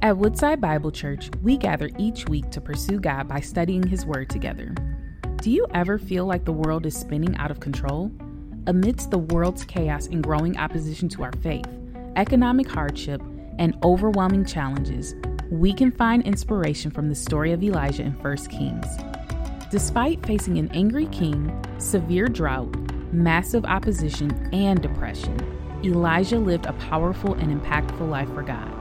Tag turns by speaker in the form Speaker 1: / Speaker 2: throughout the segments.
Speaker 1: At Woodside Bible Church, we gather each week to pursue God by studying His Word together. Do you ever feel like the world is spinning out of control? Amidst the world's chaos and growing opposition to our faith, economic hardship, and overwhelming challenges, we can find inspiration from the story of Elijah in 1 Kings. Despite facing an angry king, severe drought, massive opposition, and depression, Elijah lived a powerful and impactful life for God.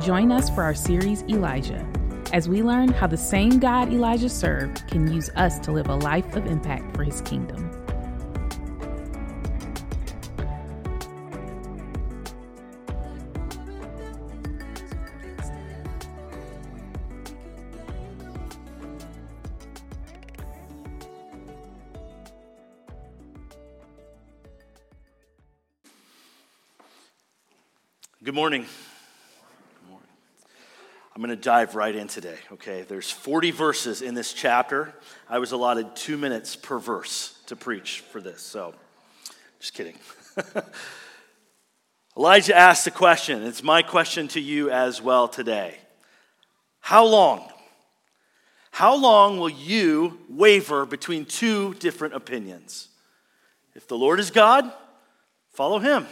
Speaker 1: Join us for our series Elijah as we learn how the same God Elijah served can use us to live a life of impact for his kingdom.
Speaker 2: Going to dive right in today, okay? There's 40 verses in this chapter. I was allotted two minutes per verse to preach for this, so just kidding. Elijah asked a question. It's my question to you as well today. How long? How long will you waver between two different opinions? If the Lord is God, follow him.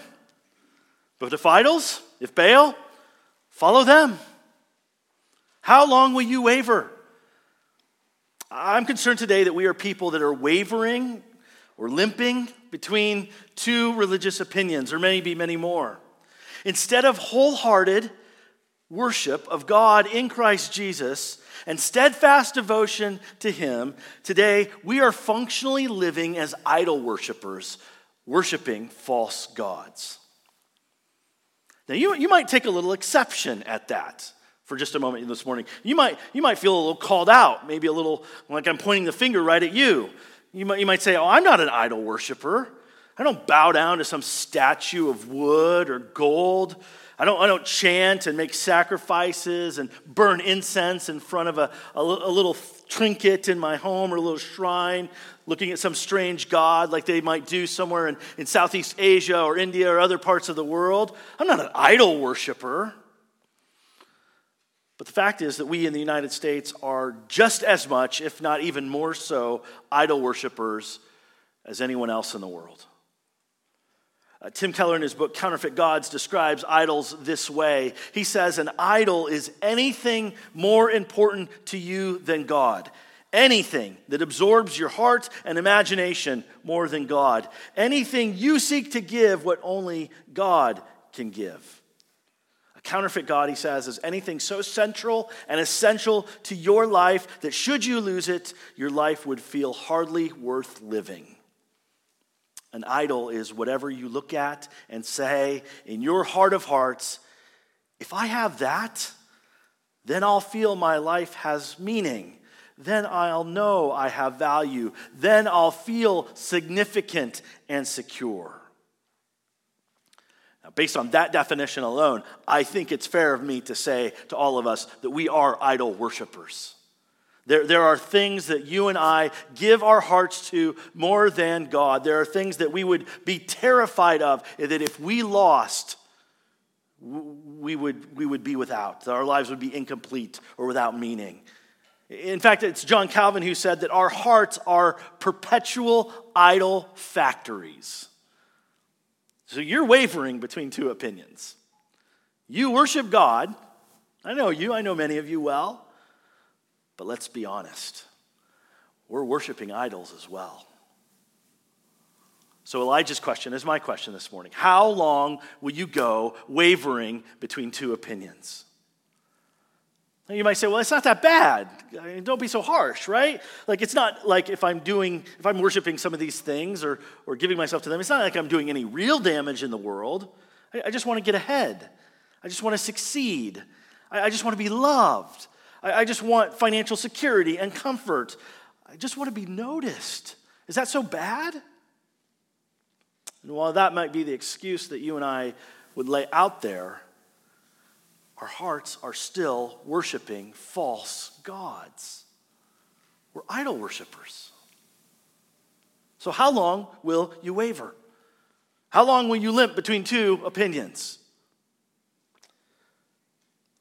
Speaker 2: But if idols, if Baal, follow them. How long will you waver? I'm concerned today that we are people that are wavering or limping between two religious opinions, or maybe many more. Instead of wholehearted worship of God in Christ Jesus and steadfast devotion to Him, today we are functionally living as idol worshippers, worshiping false gods. Now, you, you might take a little exception at that for just a moment this morning. You might, you might feel a little called out, maybe a little like I'm pointing the finger right at you. You might, you might say, Oh, I'm not an idol worshiper. I don't bow down to some statue of wood or gold. I don't, I don't chant and make sacrifices and burn incense in front of a, a, a little trinket in my home or a little shrine, looking at some strange god like they might do somewhere in, in Southeast Asia or India or other parts of the world. I'm not an idol worshiper. But the fact is that we in the United States are just as much, if not even more so, idol worshippers as anyone else in the world. Uh, Tim Keller, in his book Counterfeit Gods, describes idols this way. He says, An idol is anything more important to you than God. Anything that absorbs your heart and imagination more than God. Anything you seek to give what only God can give. Counterfeit God, he says, is anything so central and essential to your life that should you lose it, your life would feel hardly worth living. An idol is whatever you look at and say in your heart of hearts, if I have that, then I'll feel my life has meaning. Then I'll know I have value. Then I'll feel significant and secure. Based on that definition alone, I think it's fair of me to say to all of us that we are idol worshippers. There, there are things that you and I give our hearts to more than God. There are things that we would be terrified of that if we lost, we would, we would be without. Our lives would be incomplete or without meaning. In fact, it's John Calvin who said that our hearts are perpetual idol factories. So you're wavering between two opinions. You worship God. I know you, I know many of you well. But let's be honest, we're worshiping idols as well. So Elijah's question is my question this morning How long will you go wavering between two opinions? You might say, well, it's not that bad. Mean, don't be so harsh, right? Like, it's not like if I'm doing, if I'm worshiping some of these things or, or giving myself to them, it's not like I'm doing any real damage in the world. I, I just want to get ahead. I just want to succeed. I, I just want to be loved. I, I just want financial security and comfort. I just want to be noticed. Is that so bad? And while that might be the excuse that you and I would lay out there, our hearts are still worshiping false gods. We're idol worshippers. So, how long will you waver? How long will you limp between two opinions?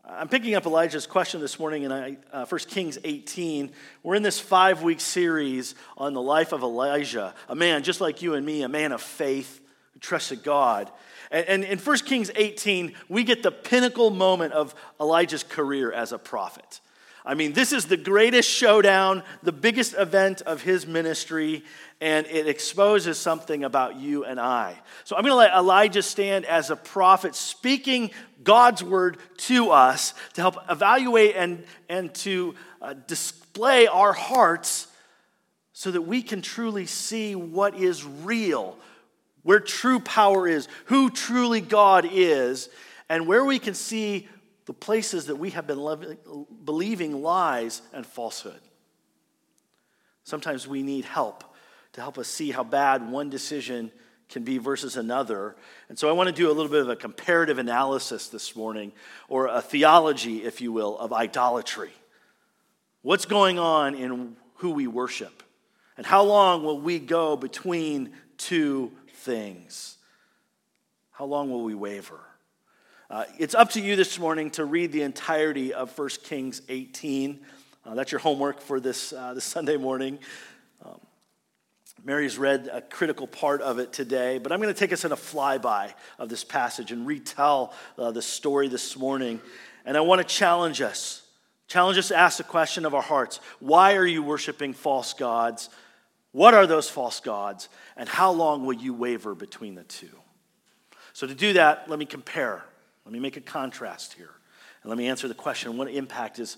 Speaker 2: I'm picking up Elijah's question this morning in uh, 1 Kings 18. We're in this five week series on the life of Elijah, a man just like you and me, a man of faith who trusted God. And, and in 1 Kings 18, we get the pinnacle moment of Elijah's career as a prophet. I mean, this is the greatest showdown, the biggest event of his ministry, and it exposes something about you and I. So I'm going to let Elijah stand as a prophet, speaking God's word to us to help evaluate and, and to uh, display our hearts so that we can truly see what is real, where true power is, who truly God is, and where we can see the places that we have been believing lies and falsehood. Sometimes we need help to help us see how bad one decision can be versus another. And so I want to do a little bit of a comparative analysis this morning, or a theology, if you will, of idolatry. What's going on in who we worship? And how long will we go between two things? How long will we waver? Uh, it's up to you this morning to read the entirety of 1 Kings 18. Uh, that's your homework for this, uh, this Sunday morning. Um, Mary's read a critical part of it today, but I'm going to take us in a flyby of this passage and retell uh, the story this morning. And I want to challenge us. Challenge us to ask the question of our hearts Why are you worshiping false gods? What are those false gods? And how long will you waver between the two? So, to do that, let me compare let me make a contrast here. And let me answer the question what impact is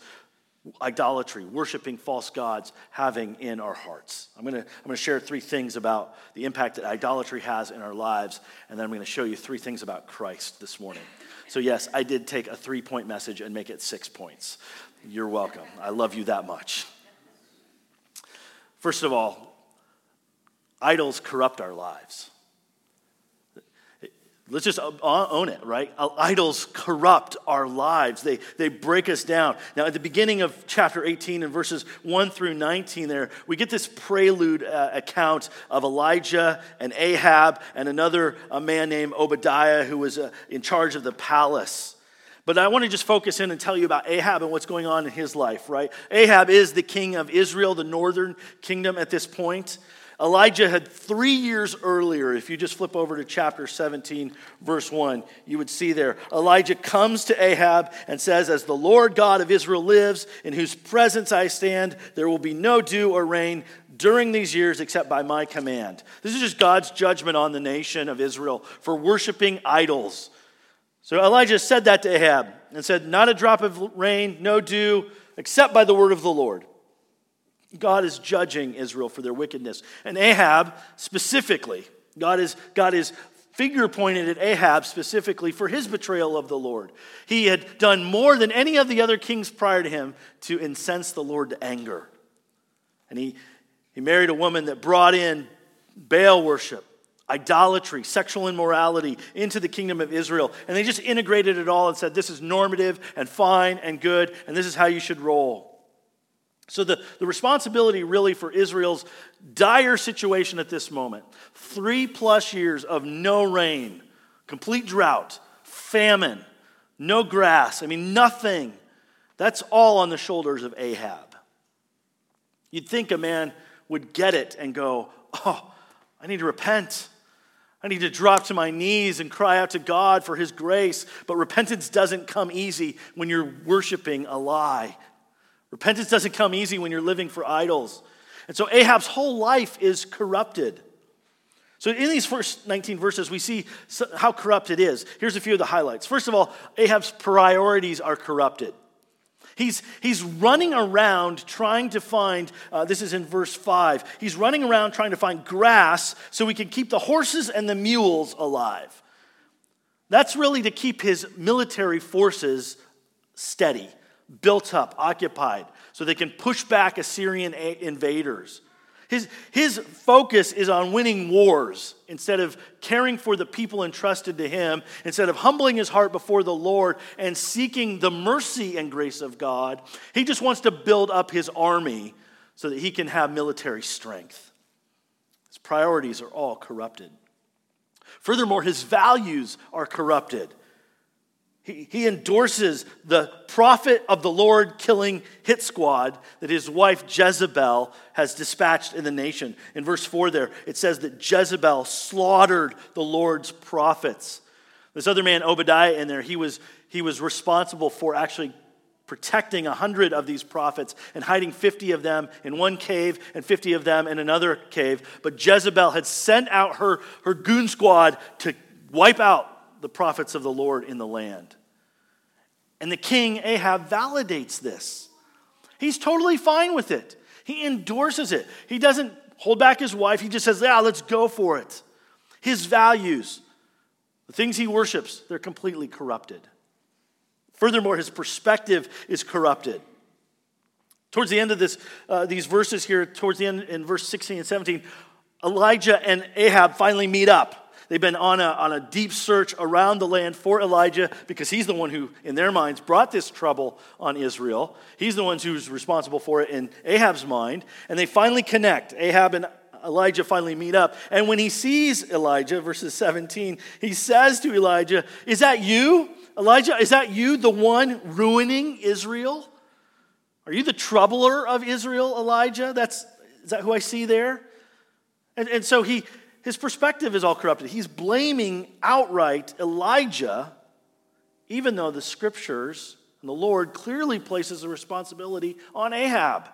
Speaker 2: idolatry, worshiping false gods, having in our hearts? I'm going to I'm to share three things about the impact that idolatry has in our lives, and then I'm going to show you three things about Christ this morning. So, yes, I did take a three point message and make it six points. You're welcome. I love you that much. First of all, idols corrupt our lives. Let's just own it, right? Idols corrupt our lives. They, they break us down. Now, at the beginning of chapter 18 and verses 1 through 19, there, we get this prelude uh, account of Elijah and Ahab and another a man named Obadiah who was uh, in charge of the palace. But I want to just focus in and tell you about Ahab and what's going on in his life, right? Ahab is the king of Israel, the northern kingdom at this point. Elijah had three years earlier, if you just flip over to chapter 17, verse 1, you would see there. Elijah comes to Ahab and says, As the Lord God of Israel lives, in whose presence I stand, there will be no dew or rain during these years except by my command. This is just God's judgment on the nation of Israel for worshiping idols. So Elijah said that to Ahab and said, Not a drop of rain, no dew, except by the word of the Lord. God is judging Israel for their wickedness. And Ahab specifically, God is, God is finger pointed at Ahab specifically for his betrayal of the Lord. He had done more than any of the other kings prior to him to incense the Lord to anger. And he, he married a woman that brought in Baal worship, idolatry, sexual immorality into the kingdom of Israel. And they just integrated it all and said, this is normative and fine and good, and this is how you should roll. So, the, the responsibility really for Israel's dire situation at this moment three plus years of no rain, complete drought, famine, no grass, I mean, nothing. That's all on the shoulders of Ahab. You'd think a man would get it and go, Oh, I need to repent. I need to drop to my knees and cry out to God for his grace. But repentance doesn't come easy when you're worshiping a lie Repentance doesn't come easy when you're living for idols. And so Ahab's whole life is corrupted. So in these first 19 verses, we see how corrupt it is. Here's a few of the highlights. First of all, Ahab's priorities are corrupted. He's, he's running around trying to find, uh, this is in verse 5, he's running around trying to find grass so he can keep the horses and the mules alive. That's really to keep his military forces steady built up, occupied, so they can push back Assyrian invaders. His, his focus is on winning wars instead of caring for the people entrusted to him, instead of humbling his heart before the Lord and seeking the mercy and grace of God. He just wants to build up his army so that he can have military strength. His priorities are all corrupted. Furthermore, his values are corrupted. He, he endorses the prophet of the Lord killing hit squad that his wife Jezebel has dispatched in the nation. In verse 4 there, it says that Jezebel slaughtered the Lord's prophets. This other man, Obadiah, in there, he was, he was responsible for actually protecting 100 of these prophets and hiding 50 of them in one cave and 50 of them in another cave. But Jezebel had sent out her, her goon squad to wipe out the prophets of the Lord in the land. And the king Ahab validates this. He's totally fine with it. He endorses it. He doesn't hold back his wife. He just says, Yeah, let's go for it. His values, the things he worships, they're completely corrupted. Furthermore, his perspective is corrupted. Towards the end of this, uh, these verses here, towards the end in verse 16 and 17, Elijah and Ahab finally meet up. They've been on a, on a deep search around the land for Elijah because he's the one who, in their minds, brought this trouble on Israel. He's the one who's responsible for it in Ahab's mind. And they finally connect. Ahab and Elijah finally meet up. And when he sees Elijah, verses 17, he says to Elijah, Is that you? Elijah, is that you, the one ruining Israel? Are you the troubler of Israel, Elijah? That's, is that who I see there? And, and so he, his perspective is all corrupted. He's blaming outright Elijah, even though the scriptures and the Lord clearly places the responsibility on Ahab.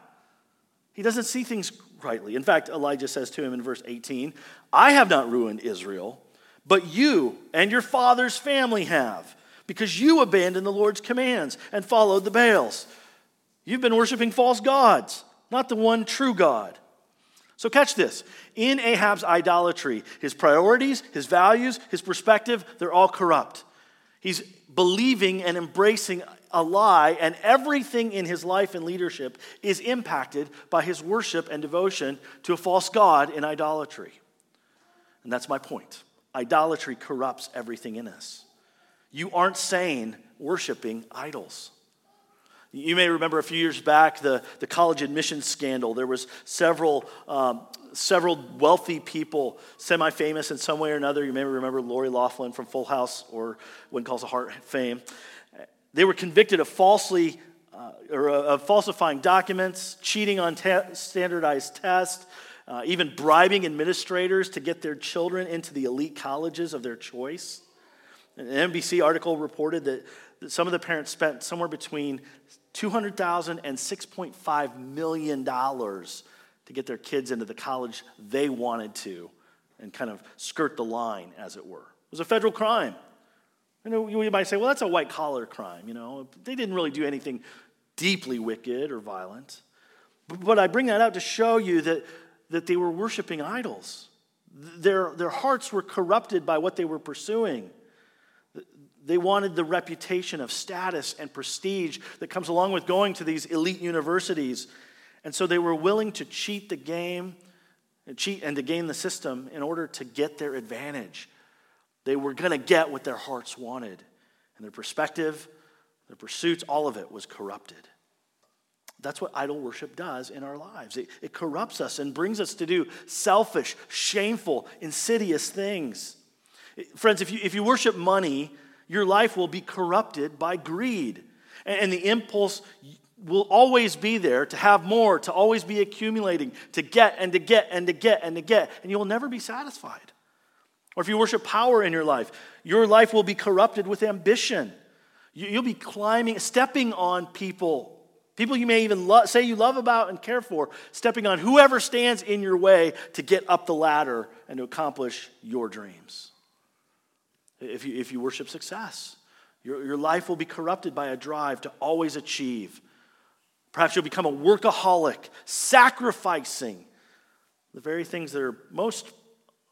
Speaker 2: He doesn't see things rightly. In fact, Elijah says to him in verse 18, I have not ruined Israel, but you and your father's family have because you abandoned the Lord's commands and followed the Baals. You've been worshiping false gods, not the one true God. So, catch this. In Ahab's idolatry, his priorities, his values, his perspective, they're all corrupt. He's believing and embracing a lie, and everything in his life and leadership is impacted by his worship and devotion to a false God in idolatry. And that's my point. Idolatry corrupts everything in us you aren't sane worshiping idols. You may remember a few years back the, the college admissions scandal. There was several, um, several wealthy people, semi-famous in some way or another. You may remember Lori Loughlin from Full House or When Calls a Heart fame. They were convicted of falsely uh, or uh, of falsifying documents, cheating on standardized tests, uh, even bribing administrators to get their children into the elite colleges of their choice. An NBC article reported that, that some of the parents spent somewhere between $200,000 and $6.5 million to get their kids into the college they wanted to and kind of skirt the line, as it were. It was a federal crime. You know, you might say, well, that's a white collar crime. You know, they didn't really do anything deeply wicked or violent. But I bring that out to show you that, that they were worshiping idols. Their, their hearts were corrupted by what they were pursuing. They wanted the reputation of status and prestige that comes along with going to these elite universities. And so they were willing to cheat the game and cheat and to gain the system in order to get their advantage. They were going to get what their hearts wanted. And their perspective, their pursuits, all of it was corrupted. That's what idol worship does in our lives. It, it corrupts us and brings us to do selfish, shameful, insidious things. Friends, if you, if you worship money, your life will be corrupted by greed. And the impulse will always be there to have more, to always be accumulating, to get and to get and to get and to get, and you will never be satisfied. Or if you worship power in your life, your life will be corrupted with ambition. You'll be climbing, stepping on people, people you may even lo- say you love about and care for, stepping on whoever stands in your way to get up the ladder and to accomplish your dreams if you, if you worship success. Your, your life will be corrupted by a drive to always achieve. Perhaps you'll become a workaholic, sacrificing the very things that are most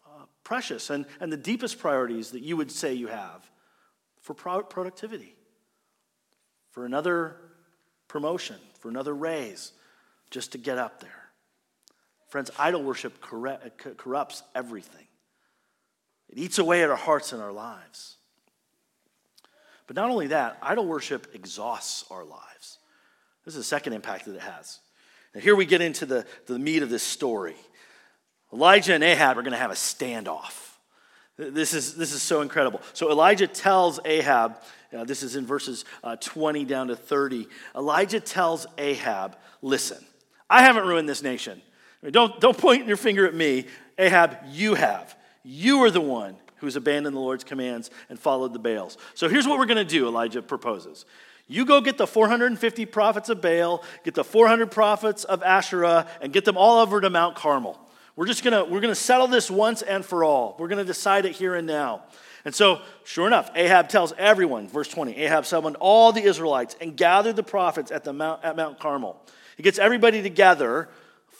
Speaker 2: uh, precious and, and the deepest priorities that you would say you have for pro- productivity, for another promotion, for another raise, just to get up there. Friends, idol worship corrupts everything. It eats away at our hearts and our lives. But not only that, idol worship exhausts our lives. This is the second impact that it has. Now, here we get into the, the meat of this story. Elijah and Ahab are going to have a standoff. This is, this is so incredible. So Elijah tells Ahab, uh, this is in verses uh, 20 down to 30. Elijah tells Ahab, listen, I haven't ruined this nation. I mean, don't, don't point your finger at me. Ahab, you have. You are the one who's abandoned the Lord's commands and followed the Baals. So here's what we're going to do, Elijah proposes. You go get the 450 prophets of Baal, get the 400 prophets of Asherah, and get them all over to Mount Carmel. We're just gonna, we're gonna settle this once and for all. We're gonna decide it here and now. And so, sure enough, Ahab tells everyone, verse 20, Ahab summoned all the Israelites and gathered the prophets at, the Mount, at Mount Carmel. He gets everybody together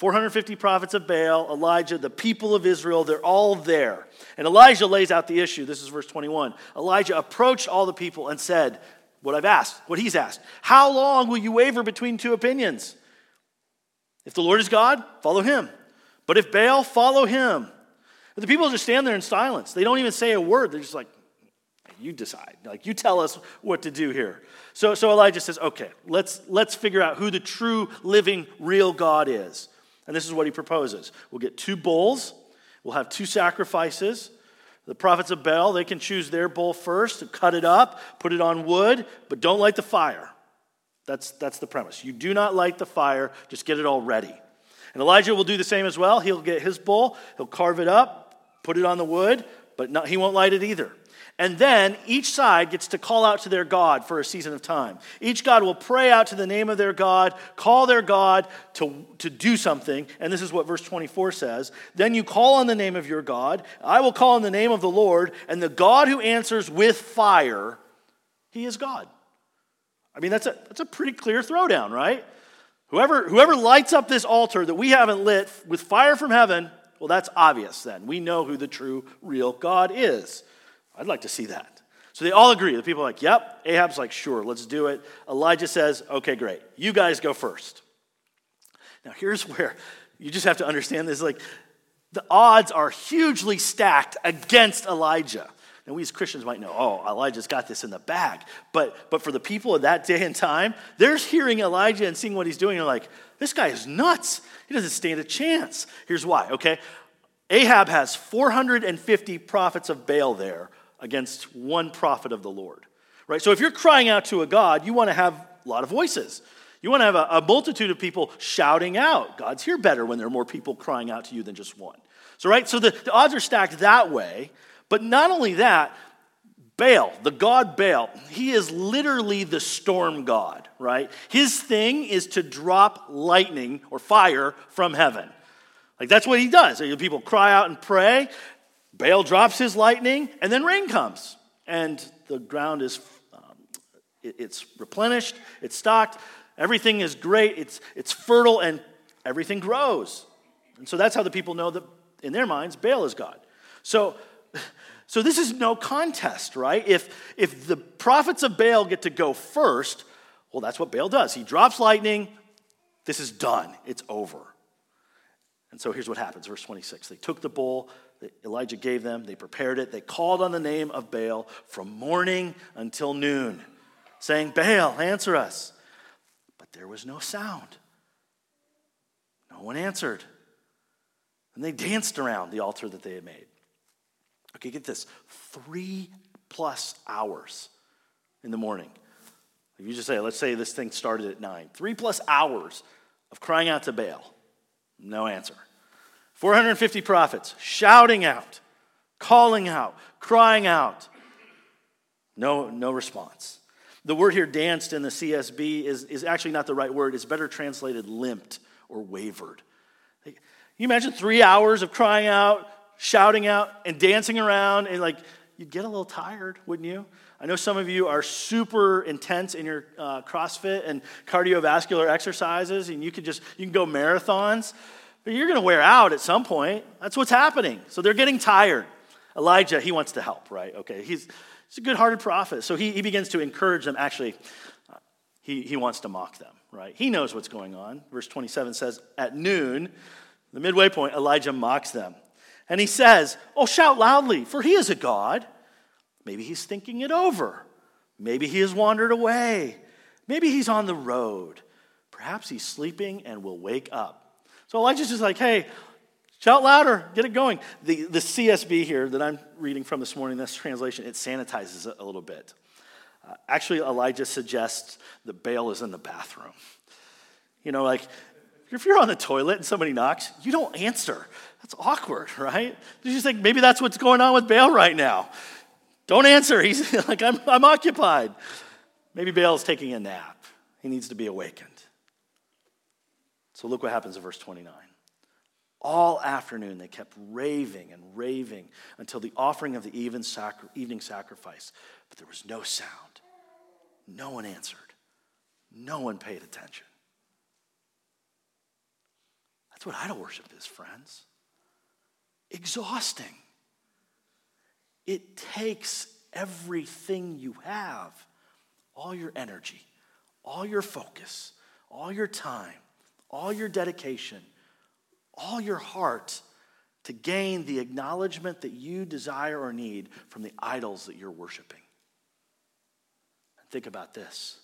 Speaker 2: 450 prophets of Baal, Elijah, the people of Israel, they're all there. And Elijah lays out the issue. This is verse 21. Elijah approached all the people and said, What I've asked, what he's asked, How long will you waver between two opinions? If the Lord is God, follow him. But if Baal, follow him. But the people just stand there in silence. They don't even say a word. They're just like, you decide. Like, you tell us what to do here. So, so Elijah says, okay, let's, let's figure out who the true, living, real God is. And this is what he proposes. We'll get two bulls, we'll have two sacrifices. The prophets of Baal, they can choose their bull first, cut it up, put it on wood, but don't light the fire. That's, that's the premise. You do not light the fire, just get it all ready. And Elijah will do the same as well. He'll get his bull, he'll carve it up, put it on the wood, but not, he won't light it either. And then each side gets to call out to their God for a season of time. Each God will pray out to the name of their God, call their God to, to do something. And this is what verse 24 says. Then you call on the name of your God. I will call on the name of the Lord, and the God who answers with fire, he is God. I mean, that's a, that's a pretty clear throwdown, right? Whoever, whoever lights up this altar that we haven't lit with fire from heaven, well, that's obvious then. We know who the true, real God is. I'd like to see that. So they all agree. The people are like, yep. Ahab's like, sure, let's do it. Elijah says, okay, great. You guys go first. Now, here's where you just have to understand this. Like, the odds are hugely stacked against Elijah. And we as Christians might know, oh, Elijah's got this in the bag. But, but for the people of that day and time, they're hearing Elijah and seeing what he's doing. They're like, this guy is nuts. He doesn't stand a chance. Here's why, okay? Ahab has 450 prophets of Baal there against one prophet of the Lord, right? So if you're crying out to a God, you want to have a lot of voices. You want to have a, a multitude of people shouting out. God's here better when there are more people crying out to you than just one. So, right? So the, the odds are stacked that way. But not only that, Baal, the god Baal, he is literally the storm god, right? His thing is to drop lightning or fire from heaven. Like that's what he does. People cry out and pray. Baal drops his lightning, and then rain comes, and the ground is um, it, it's replenished, it's stocked, everything is great, it's it's fertile, and everything grows. And so that's how the people know that in their minds Baal is God. So so this is no contest, right? If, if the prophets of Baal get to go first, well, that's what Baal does. He drops lightning. This is done. It's over. And so here's what happens, verse 26. They took the bull Elijah gave them, they prepared it, they called on the name of Baal from morning until noon, saying, Baal, answer us. But there was no sound. No one answered. And they danced around the altar that they had made. Okay, get this three plus hours in the morning. If you just say, let's say this thing started at nine, three plus hours of crying out to Baal, no answer. 450 prophets shouting out, calling out, crying out, no, no response. The word here, danced in the CSB, is, is actually not the right word. It's better translated limped or wavered. You imagine three hours of crying out, shouting out and dancing around and like you'd get a little tired wouldn't you i know some of you are super intense in your uh, crossfit and cardiovascular exercises and you could just you can go marathons but you're going to wear out at some point that's what's happening so they're getting tired elijah he wants to help right okay he's, he's a good-hearted prophet so he, he begins to encourage them actually uh, he, he wants to mock them right he knows what's going on verse 27 says at noon the midway point elijah mocks them and he says, Oh, shout loudly, for he is a God. Maybe he's thinking it over. Maybe he has wandered away. Maybe he's on the road. Perhaps he's sleeping and will wake up. So Elijah's just like, Hey, Shout louder, get it going. The, the CSB here that I'm reading from this morning, this translation, it sanitizes it a little bit. Uh, actually, Elijah suggests that Baal is in the bathroom. You know, like if you're on the toilet and somebody knocks, you don't answer. That's awkward, right? You just think maybe that's what's going on with Baal right now. Don't answer. He's like, I'm, I'm occupied. Maybe Baal's taking a nap. He needs to be awakened. So look what happens in verse 29. All afternoon they kept raving and raving until the offering of the evening sacrifice, but there was no sound. No one answered. No one paid attention. That's what idol worship is, friends. Exhausting. It takes everything you have all your energy, all your focus, all your time, all your dedication all your heart to gain the acknowledgement that you desire or need from the idols that you're worshiping. And think about this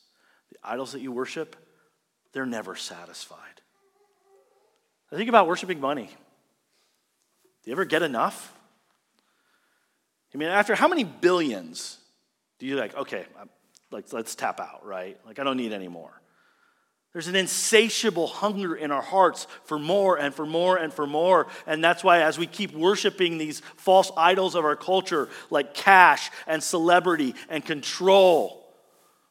Speaker 2: the idols that you worship, they're never satisfied. I think about worshiping money. Do you ever get enough? I mean, after how many billions do you like, okay, like, let's tap out, right? Like, I don't need any more. There's an insatiable hunger in our hearts for more and for more and for more. And that's why, as we keep worshiping these false idols of our culture, like cash and celebrity and control,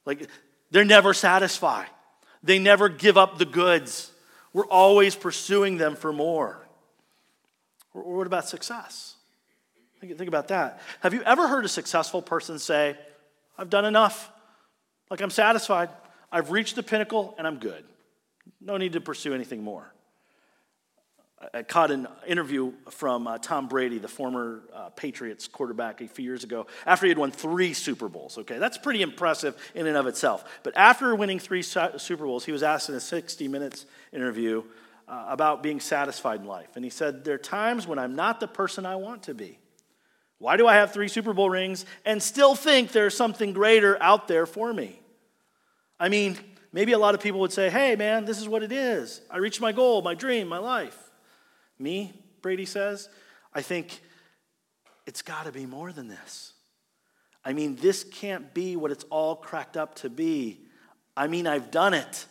Speaker 2: like they're never satisfied. They never give up the goods. We're always pursuing them for more. Or what about success? Think, about that. Have you ever heard a successful person say, I've done enough? Like I'm satisfied. I've reached the pinnacle and I'm good. No need to pursue anything more. I caught an interview from uh, Tom Brady, the former uh, Patriots quarterback, a few years ago, after he had won three Super Bowls. Okay, that's pretty impressive in and of itself. But after winning three Super Bowls, he was asked in a 60 minutes interview uh, about being satisfied in life. And he said, There are times when I'm not the person I want to be. Why do I have three Super Bowl rings and still think there's something greater out there for me? I mean, maybe a lot of people would say, hey, man, this is what it is. I reached my goal, my dream, my life. Me, Brady says, I think it's got to be more than this. I mean, this can't be what it's all cracked up to be. I mean, I've done it.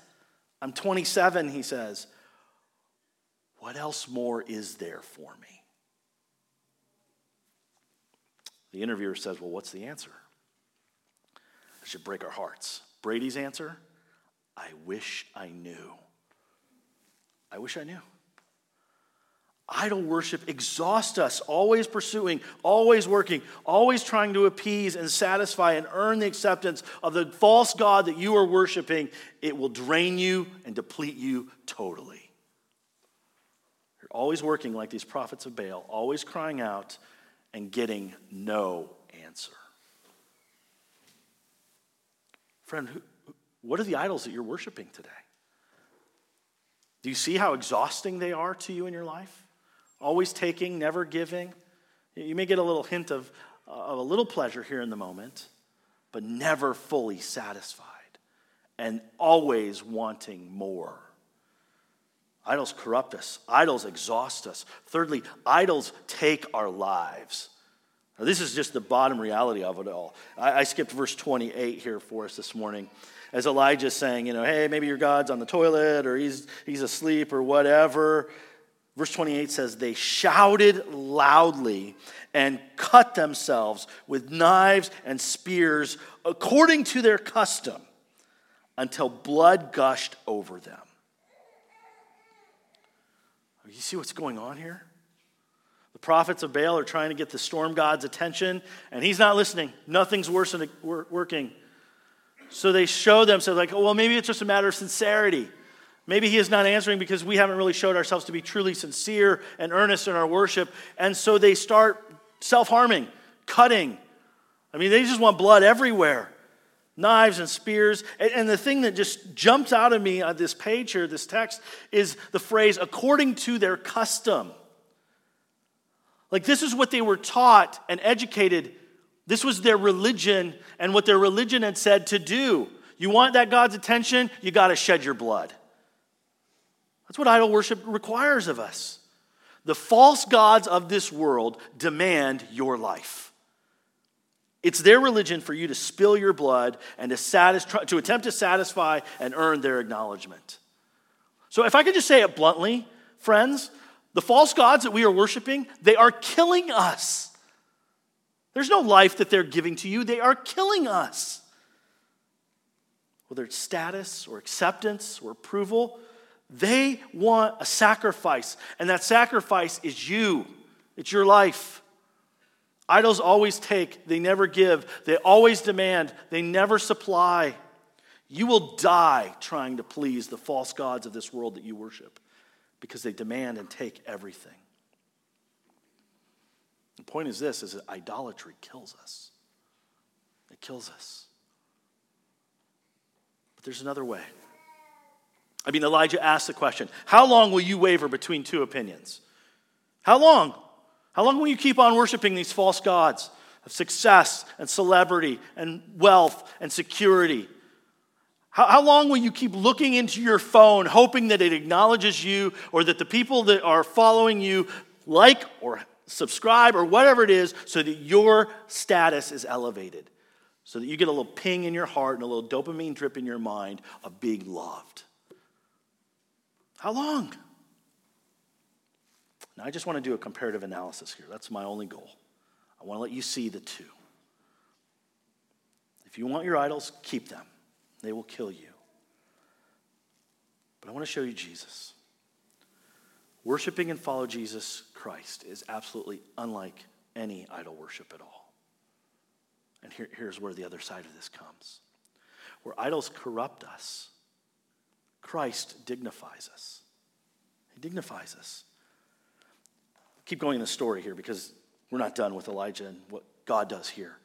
Speaker 2: I'm 27, he says. What else more is there for me? The interviewer says, Well, what's the answer? It should break our hearts. Brady's answer I wish I knew. I wish I knew. Idol worship exhausts us, always pursuing, always working, always trying to appease and satisfy and earn the acceptance of the false God that you are worshiping. It will drain you and deplete you totally. You're always working like these prophets of Baal, always crying out and getting no answer. Friend, what are the idols that you're worshiping today? Do you see how exhausting they are to you in your life? Always taking, never giving. You may get a little hint of, of a little pleasure here in the moment, but never fully satisfied and always wanting more. Idols corrupt us, idols exhaust us. Thirdly, idols take our lives. Now, this is just the bottom reality of it all. I, I skipped verse 28 here for us this morning. As Elijah's saying, you know, hey, maybe your God's on the toilet or he's, he's asleep or whatever. Verse 28 says, They shouted loudly and cut themselves with knives and spears according to their custom until blood gushed over them. You see what's going on here? The prophets of Baal are trying to get the storm god's attention, and he's not listening. Nothing's worse than working. So they show themselves like, oh, well, maybe it's just a matter of sincerity. Maybe he is not answering because we haven't really showed ourselves to be truly sincere and earnest in our worship. And so they start self harming, cutting. I mean, they just want blood everywhere knives and spears. And, the thing that just jumps out of me on this page here, this text, is the phrase, according to their custom. Like, this is what they were taught and educated. This was their religion and what their religion had said to do. You want that God's attention, you got to shed your blood. That's what idol worship requires of us. The false gods of this world demand your life. It's their religion for you to spill your blood and to, satisfy, to attempt to satisfy and earn their acknowledgement. So, if I could just say it bluntly, friends, the false gods that we are worshiping, they are killing us. There's no life that they're giving to you, they are killing us. Whether it's status or acceptance or approval, they want a sacrifice, and that sacrifice is you, it's your life. Idols always take, they never give, they always demand, they never supply. You will die trying to please the false gods of this world that you worship because they demand and take everything. The point is this is that idolatry kills us. It kills us. But there's another way. I mean, Elijah asked the question How long will you waver between two opinions? How long? How long will you keep on worshiping these false gods of success and celebrity and wealth and security? How, how long will you keep looking into your phone, hoping that it acknowledges you or that the people that are following you like or subscribe or whatever it is so that your status is elevated? So that you get a little ping in your heart and a little dopamine drip in your mind of being loved. How long? Now, I just want to do a comparative analysis here. That's my only goal. I want to let you see the two. If you want your idols, keep them, they will kill you. But I want to show you Jesus. Worshiping and follow Jesus Christ is absolutely unlike any idol worship at all. And here, here's where the other side of this comes where idols corrupt us, Christ dignifies us. He dignifies us. Keep going in the story here because we're not done with Elijah and what God does here.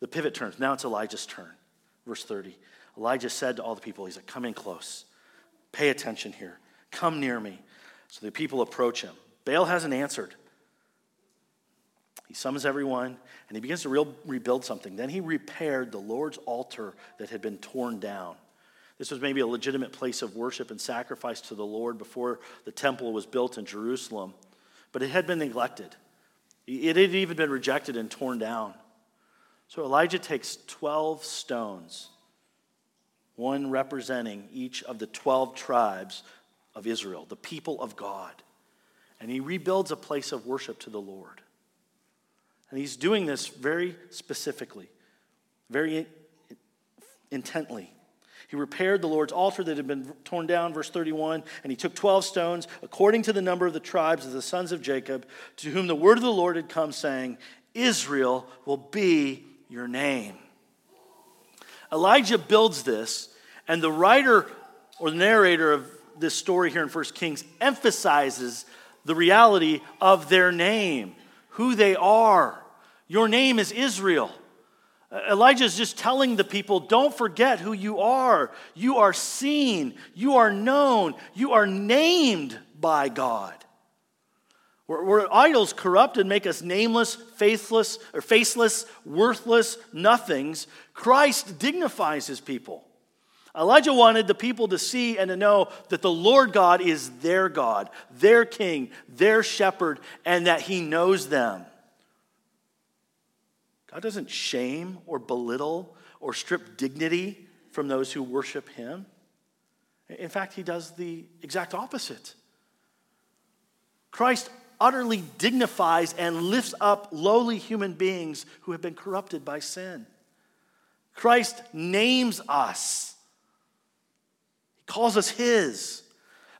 Speaker 2: The pivot turns. Now it's Elijah's turn. Verse 30. Elijah said to all the people, He's like, Come in close. Pay attention here. Come near me. So the people approach him. Baal hasn't answered. He summons everyone and he begins to re- rebuild something. Then he repaired the Lord's altar that had been torn down. This was maybe a legitimate place of worship and sacrifice to the Lord before the temple was built in Jerusalem, but it had been neglected. It had even been rejected and torn down. So Elijah takes 12 stones, one representing each of the 12 tribes of Israel, the people of God, and he rebuilds a place of worship to the Lord. And he's doing this very specifically, very intently. He repaired the Lord's altar that had been torn down, verse 31, and he took 12 stones, according to the number of the tribes of the sons of Jacob, to whom the word of the Lord had come, saying, Israel will be your name. Elijah builds this, and the writer or the narrator of this story here in 1 Kings emphasizes the reality of their name, who they are. Your name is Israel. Elijah is just telling the people don't forget who you are. You are seen, you are known, you are named by God. Where, where idols corrupt and make us nameless, faithless, or faceless, worthless nothings, Christ dignifies his people. Elijah wanted the people to see and to know that the Lord God is their God, their king, their shepherd, and that he knows them. God doesn't shame or belittle or strip dignity from those who worship Him. In fact, He does the exact opposite. Christ utterly dignifies and lifts up lowly human beings who have been corrupted by sin. Christ names us, He calls us His.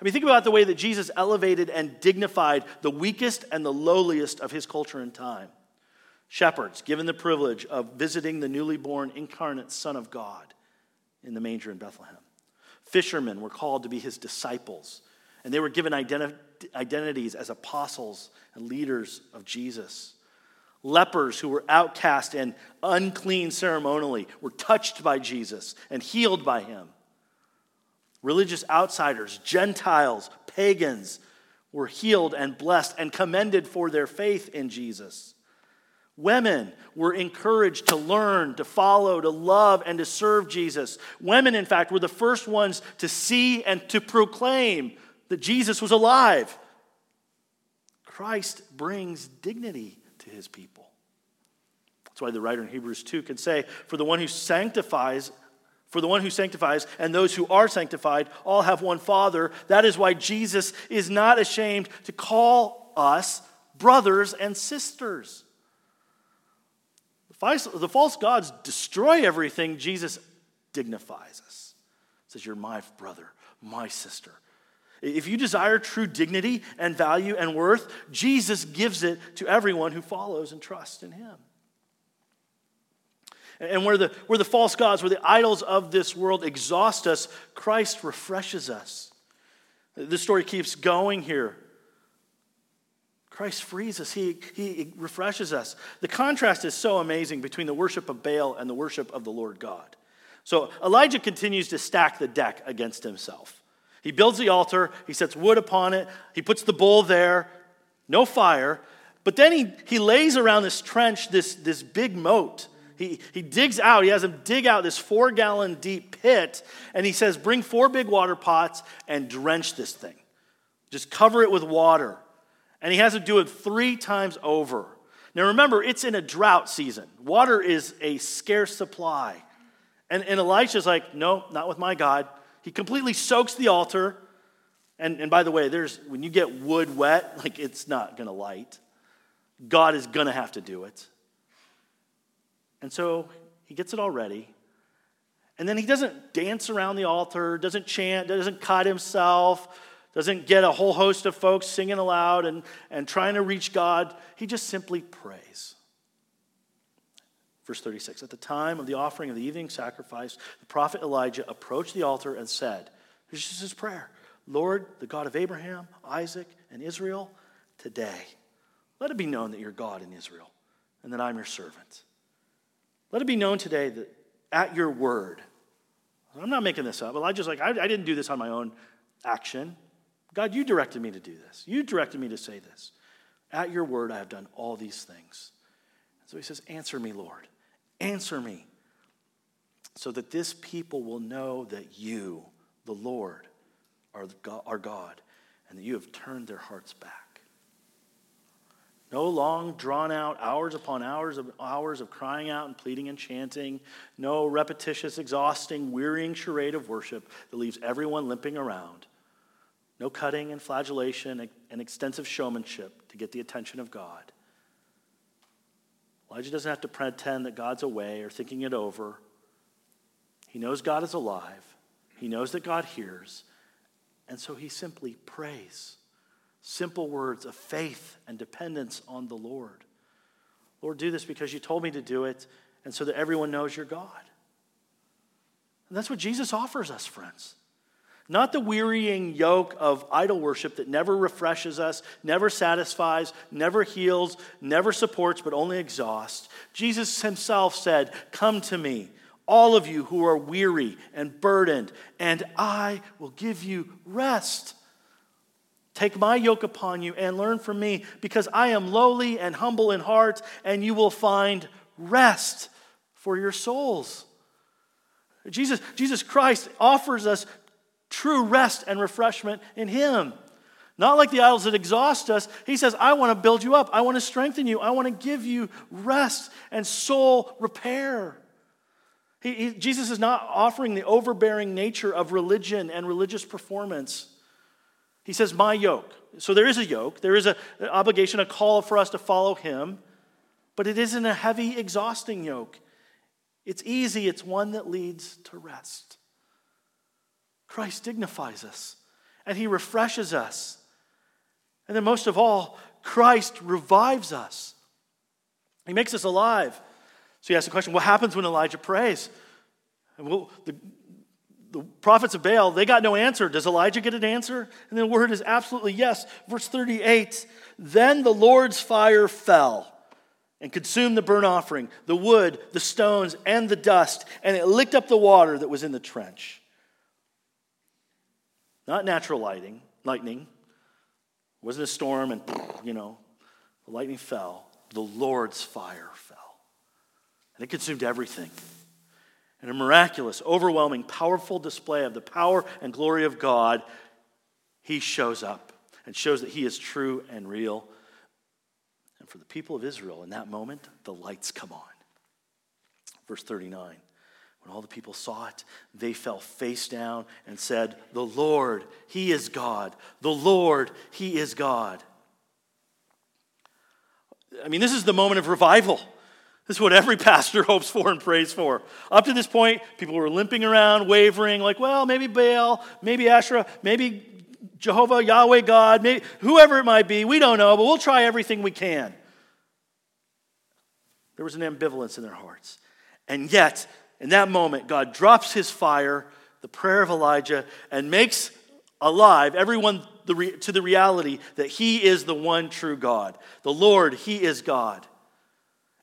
Speaker 2: I mean, think about the way that Jesus elevated and dignified the weakest and the lowliest of His culture and time. Shepherds, given the privilege of visiting the newly born incarnate Son of God in the manger in Bethlehem. Fishermen were called to be his disciples, and they were given identi- identities as apostles and leaders of Jesus. Lepers who were outcast and unclean ceremonially were touched by Jesus and healed by him. Religious outsiders, Gentiles, pagans were healed and blessed and commended for their faith in Jesus. Women were encouraged to learn, to follow, to love, and to serve Jesus. Women, in fact, were the first ones to see and to proclaim that Jesus was alive. Christ brings dignity to his people. That's why the writer in Hebrews 2 can say, For the one who sanctifies, for the one who sanctifies and those who are sanctified all have one Father. That is why Jesus is not ashamed to call us brothers and sisters. The false gods destroy everything, Jesus dignifies us. Says, You're my brother, my sister. If you desire true dignity and value and worth, Jesus gives it to everyone who follows and trusts in him. And where the, where the false gods, where the idols of this world exhaust us, Christ refreshes us. This story keeps going here. Christ frees us, he, he refreshes us. The contrast is so amazing between the worship of Baal and the worship of the Lord God. So Elijah continues to stack the deck against himself. He builds the altar, he sets wood upon it, he puts the bull there, no fire. But then he, he lays around this trench this, this big moat. He, he digs out, he has him dig out this four gallon deep pit, and he says, Bring four big water pots and drench this thing. Just cover it with water. And he has to do it three times over. Now remember, it's in a drought season. Water is a scarce supply. And, and Elisha's like, no, not with my God. He completely soaks the altar. And, and by the way, there's when you get wood wet, like it's not gonna light. God is gonna have to do it. And so he gets it all ready. And then he doesn't dance around the altar, doesn't chant, doesn't cut himself, doesn't get a whole host of folks singing aloud and, and trying to reach God. He just simply prays. Verse 36 At the time of the offering of the evening sacrifice, the prophet Elijah approached the altar and said, This is his prayer Lord, the God of Abraham, Isaac, and Israel, today, let it be known that you're God in Israel and that I'm your servant. Let it be known today that at your word, I'm not making this up. Elijah's like, I, I didn't do this on my own action. God, you directed me to do this. You directed me to say this. At your word, I have done all these things. So he says, Answer me, Lord. Answer me. So that this people will know that you, the Lord, are God, and that you have turned their hearts back. No long, drawn out hours upon hours of hours of crying out and pleading and chanting. No repetitious, exhausting, wearying charade of worship that leaves everyone limping around. No cutting and flagellation and extensive showmanship to get the attention of God. Elijah doesn't have to pretend that God's away or thinking it over. He knows God is alive, he knows that God hears, and so he simply prays. Simple words of faith and dependence on the Lord. Lord, do this because you told me to do it, and so that everyone knows you're God. And that's what Jesus offers us, friends. Not the wearying yoke of idol worship that never refreshes us, never satisfies, never heals, never supports, but only exhausts. Jesus himself said, Come to me, all of you who are weary and burdened, and I will give you rest. Take my yoke upon you and learn from me, because I am lowly and humble in heart, and you will find rest for your souls. Jesus, Jesus Christ offers us true rest and refreshment in Him. Not like the idols that exhaust us. He says, I want to build you up. I want to strengthen you. I want to give you rest and soul repair. He, he, Jesus is not offering the overbearing nature of religion and religious performance. He says, My yoke. So there is a yoke, there is a, an obligation, a call for us to follow Him, but it isn't a heavy, exhausting yoke. It's easy, it's one that leads to rest. Christ dignifies us and he refreshes us. And then, most of all, Christ revives us. He makes us alive. So you ask the question what happens when Elijah prays? Well, the, the prophets of Baal, they got no answer. Does Elijah get an answer? And the word is absolutely yes. Verse 38 Then the Lord's fire fell and consumed the burnt offering, the wood, the stones, and the dust, and it licked up the water that was in the trench. Not natural lighting, lightning. It wasn't a storm and, you know, the lightning fell. The Lord's fire fell. And it consumed everything. In a miraculous, overwhelming, powerful display of the power and glory of God, he shows up and shows that he is true and real. And for the people of Israel, in that moment, the lights come on. Verse 39 When all the people saw it, they fell face down and said, The Lord, He is God. The Lord, He is God. I mean, this is the moment of revival. This is what every pastor hopes for and prays for. Up to this point, people were limping around, wavering, like, well, maybe Baal, maybe Asherah, maybe Jehovah, Yahweh, God, maybe, whoever it might be. We don't know, but we'll try everything we can. There was an ambivalence in their hearts. And yet, in that moment, God drops his fire, the prayer of Elijah, and makes alive everyone to the reality that he is the one true God. The Lord, he is God.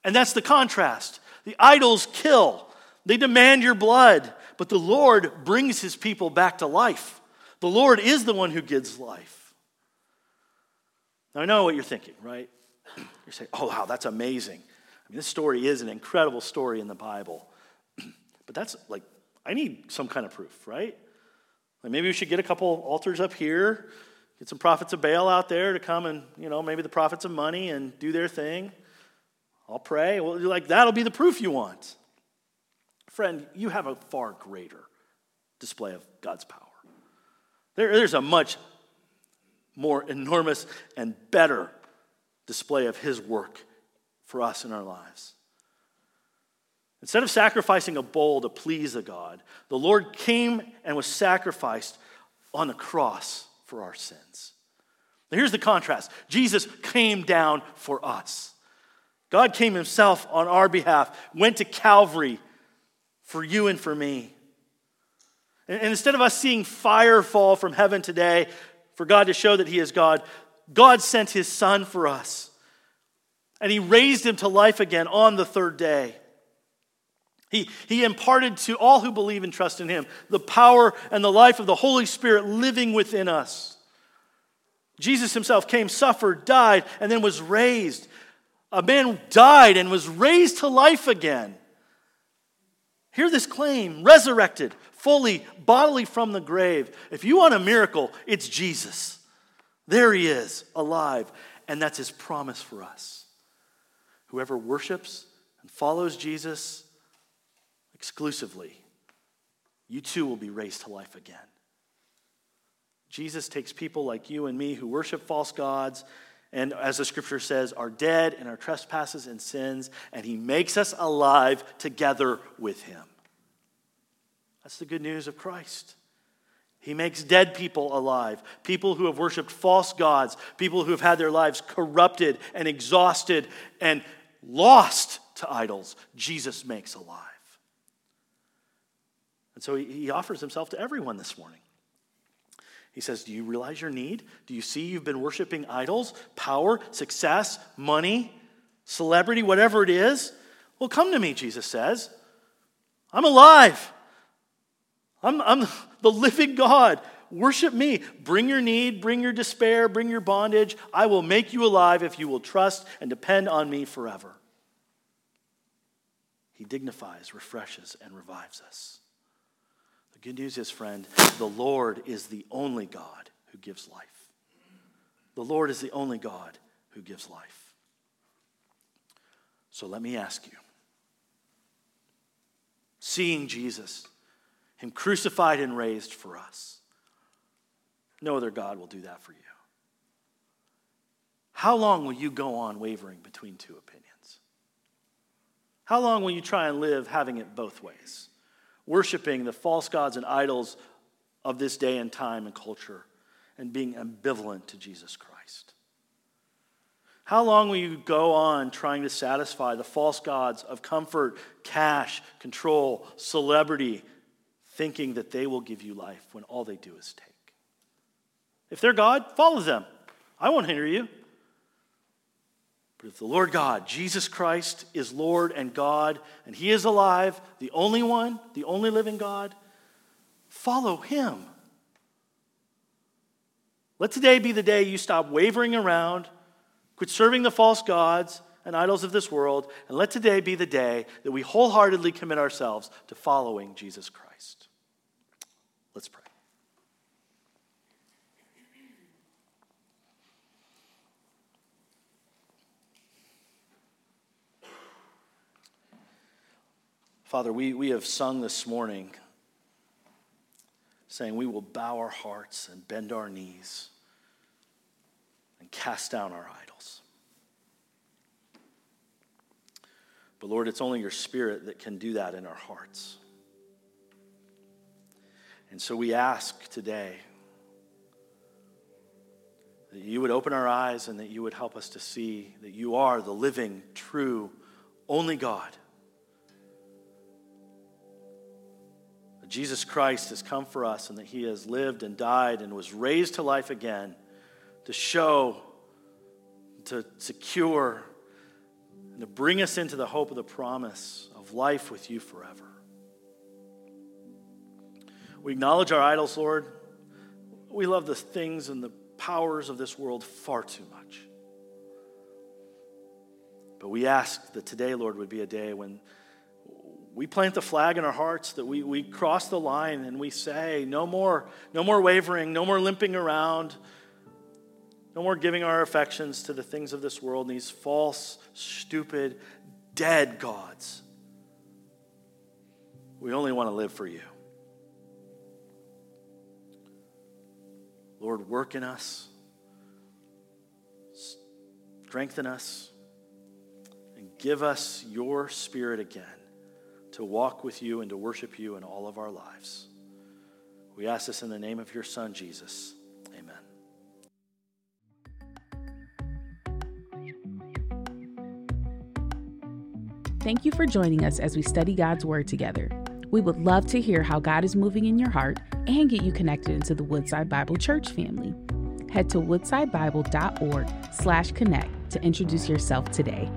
Speaker 2: And that's the contrast. The idols kill, they demand your blood, but the Lord brings his people back to life. The Lord is the one who gives life. Now, I know what you're thinking, right? You're saying, oh, wow, that's amazing. I mean, this story is an incredible story in the Bible. But that's like, I need some kind of proof, right? Like maybe we should get a couple altars up here, get some prophets of Baal out there to come and, you know, maybe the prophets of money and do their thing. I'll pray. Well, like, that'll be the proof you want. Friend, you have a far greater display of God's power. There, there's a much more enormous and better display of His work for us in our lives. Instead of sacrificing a bull to please a God, the Lord came and was sacrificed on the cross for our sins. Now, here's the contrast Jesus came down for us. God came himself on our behalf, went to Calvary for you and for me. And, instead of us seeing fire fall from heaven today for God to show that he is God, God sent his son for us. And he raised him to life again on the third day. He, he imparted to all who believe and trust in him the power and the life of the Holy Spirit living within us. Jesus himself came, suffered, died, and then was raised. A man died and was raised to life again. Hear this claim resurrected, fully, bodily from the grave. If you want a miracle, it's Jesus. There he is, alive. And that's his promise for us. Whoever worships and follows Jesus exclusively, you too will be raised to life again. Jesus takes people like you and me who worship false gods and as the scripture says, are dead in our trespasses and sins, and he makes us alive together with him. That's the good news of Christ. He makes dead people alive, people who have worshiped false gods, people who have had their lives corrupted and exhausted and lost to idols. Jesus makes alive. And so he offers himself to everyone this morning. He says, Do you realize your need? Do you see you've been worshiping idols, power, success, money, celebrity, whatever it is? Well, come to me, Jesus says. I'm alive. I'm, I'm the living God. Worship me. Bring your need, bring your despair, bring your bondage. I will make you alive if you will trust and depend on me forever. He dignifies, refreshes, and revives us. Good news is, friend, the Lord is the only God who gives life. The Lord is the only God who gives life. So let me ask you seeing Jesus, Him crucified and raised for us, no other God will do that for you. How long will you go on wavering between two opinions? How long will you try and live having it both ways? Worshiping the false gods and idols of this day and time and culture and being ambivalent to Jesus Christ? How long will you go on trying to satisfy the false gods of comfort, cash, control, celebrity, thinking that they will give you life when all they do is take? If they're God, follow them. I won't hinder you. If the Lord God, Jesus Christ, is Lord and God, and He is alive, the only one, the only living God, follow Him. Let today be the day you stop wavering around, quit serving the false gods and idols of this world, and let today be the day that we wholeheartedly commit ourselves to following Jesus Christ. Let's pray. Father, we, we have sung this morning saying we will bow our hearts and bend our knees and cast down our idols. But Lord, it's only your Spirit that can do that in our hearts. And so we ask today that you would open our eyes and that you would help us to see that you are the living, true, only God. Jesus Christ has come for us and that he has lived and died and was raised to life again to show, to secure, and to bring us into the hope of the promise of life with you forever. We acknowledge our idols, Lord. We love the things and the powers of this world far too much. But we ask that today, Lord, would be a day when we plant the flag in our hearts, that we, we cross the line and we say, no more, no more wavering, no more limping around, no more giving our affections to the things of this world these false, stupid, dead gods. We only want to live for you. Lord, work in us, strengthen us, and give us your spirit again to walk with you and to worship you in all of our lives. We ask this in the name of your Son, Jesus. Amen.
Speaker 1: Thank you for joining us as we study God's Word together. We would love to hear how God is moving in your heart and get you connected into the Woodside Bible Church family. Head to woodsidebible.org slash connect to introduce yourself today.